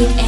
across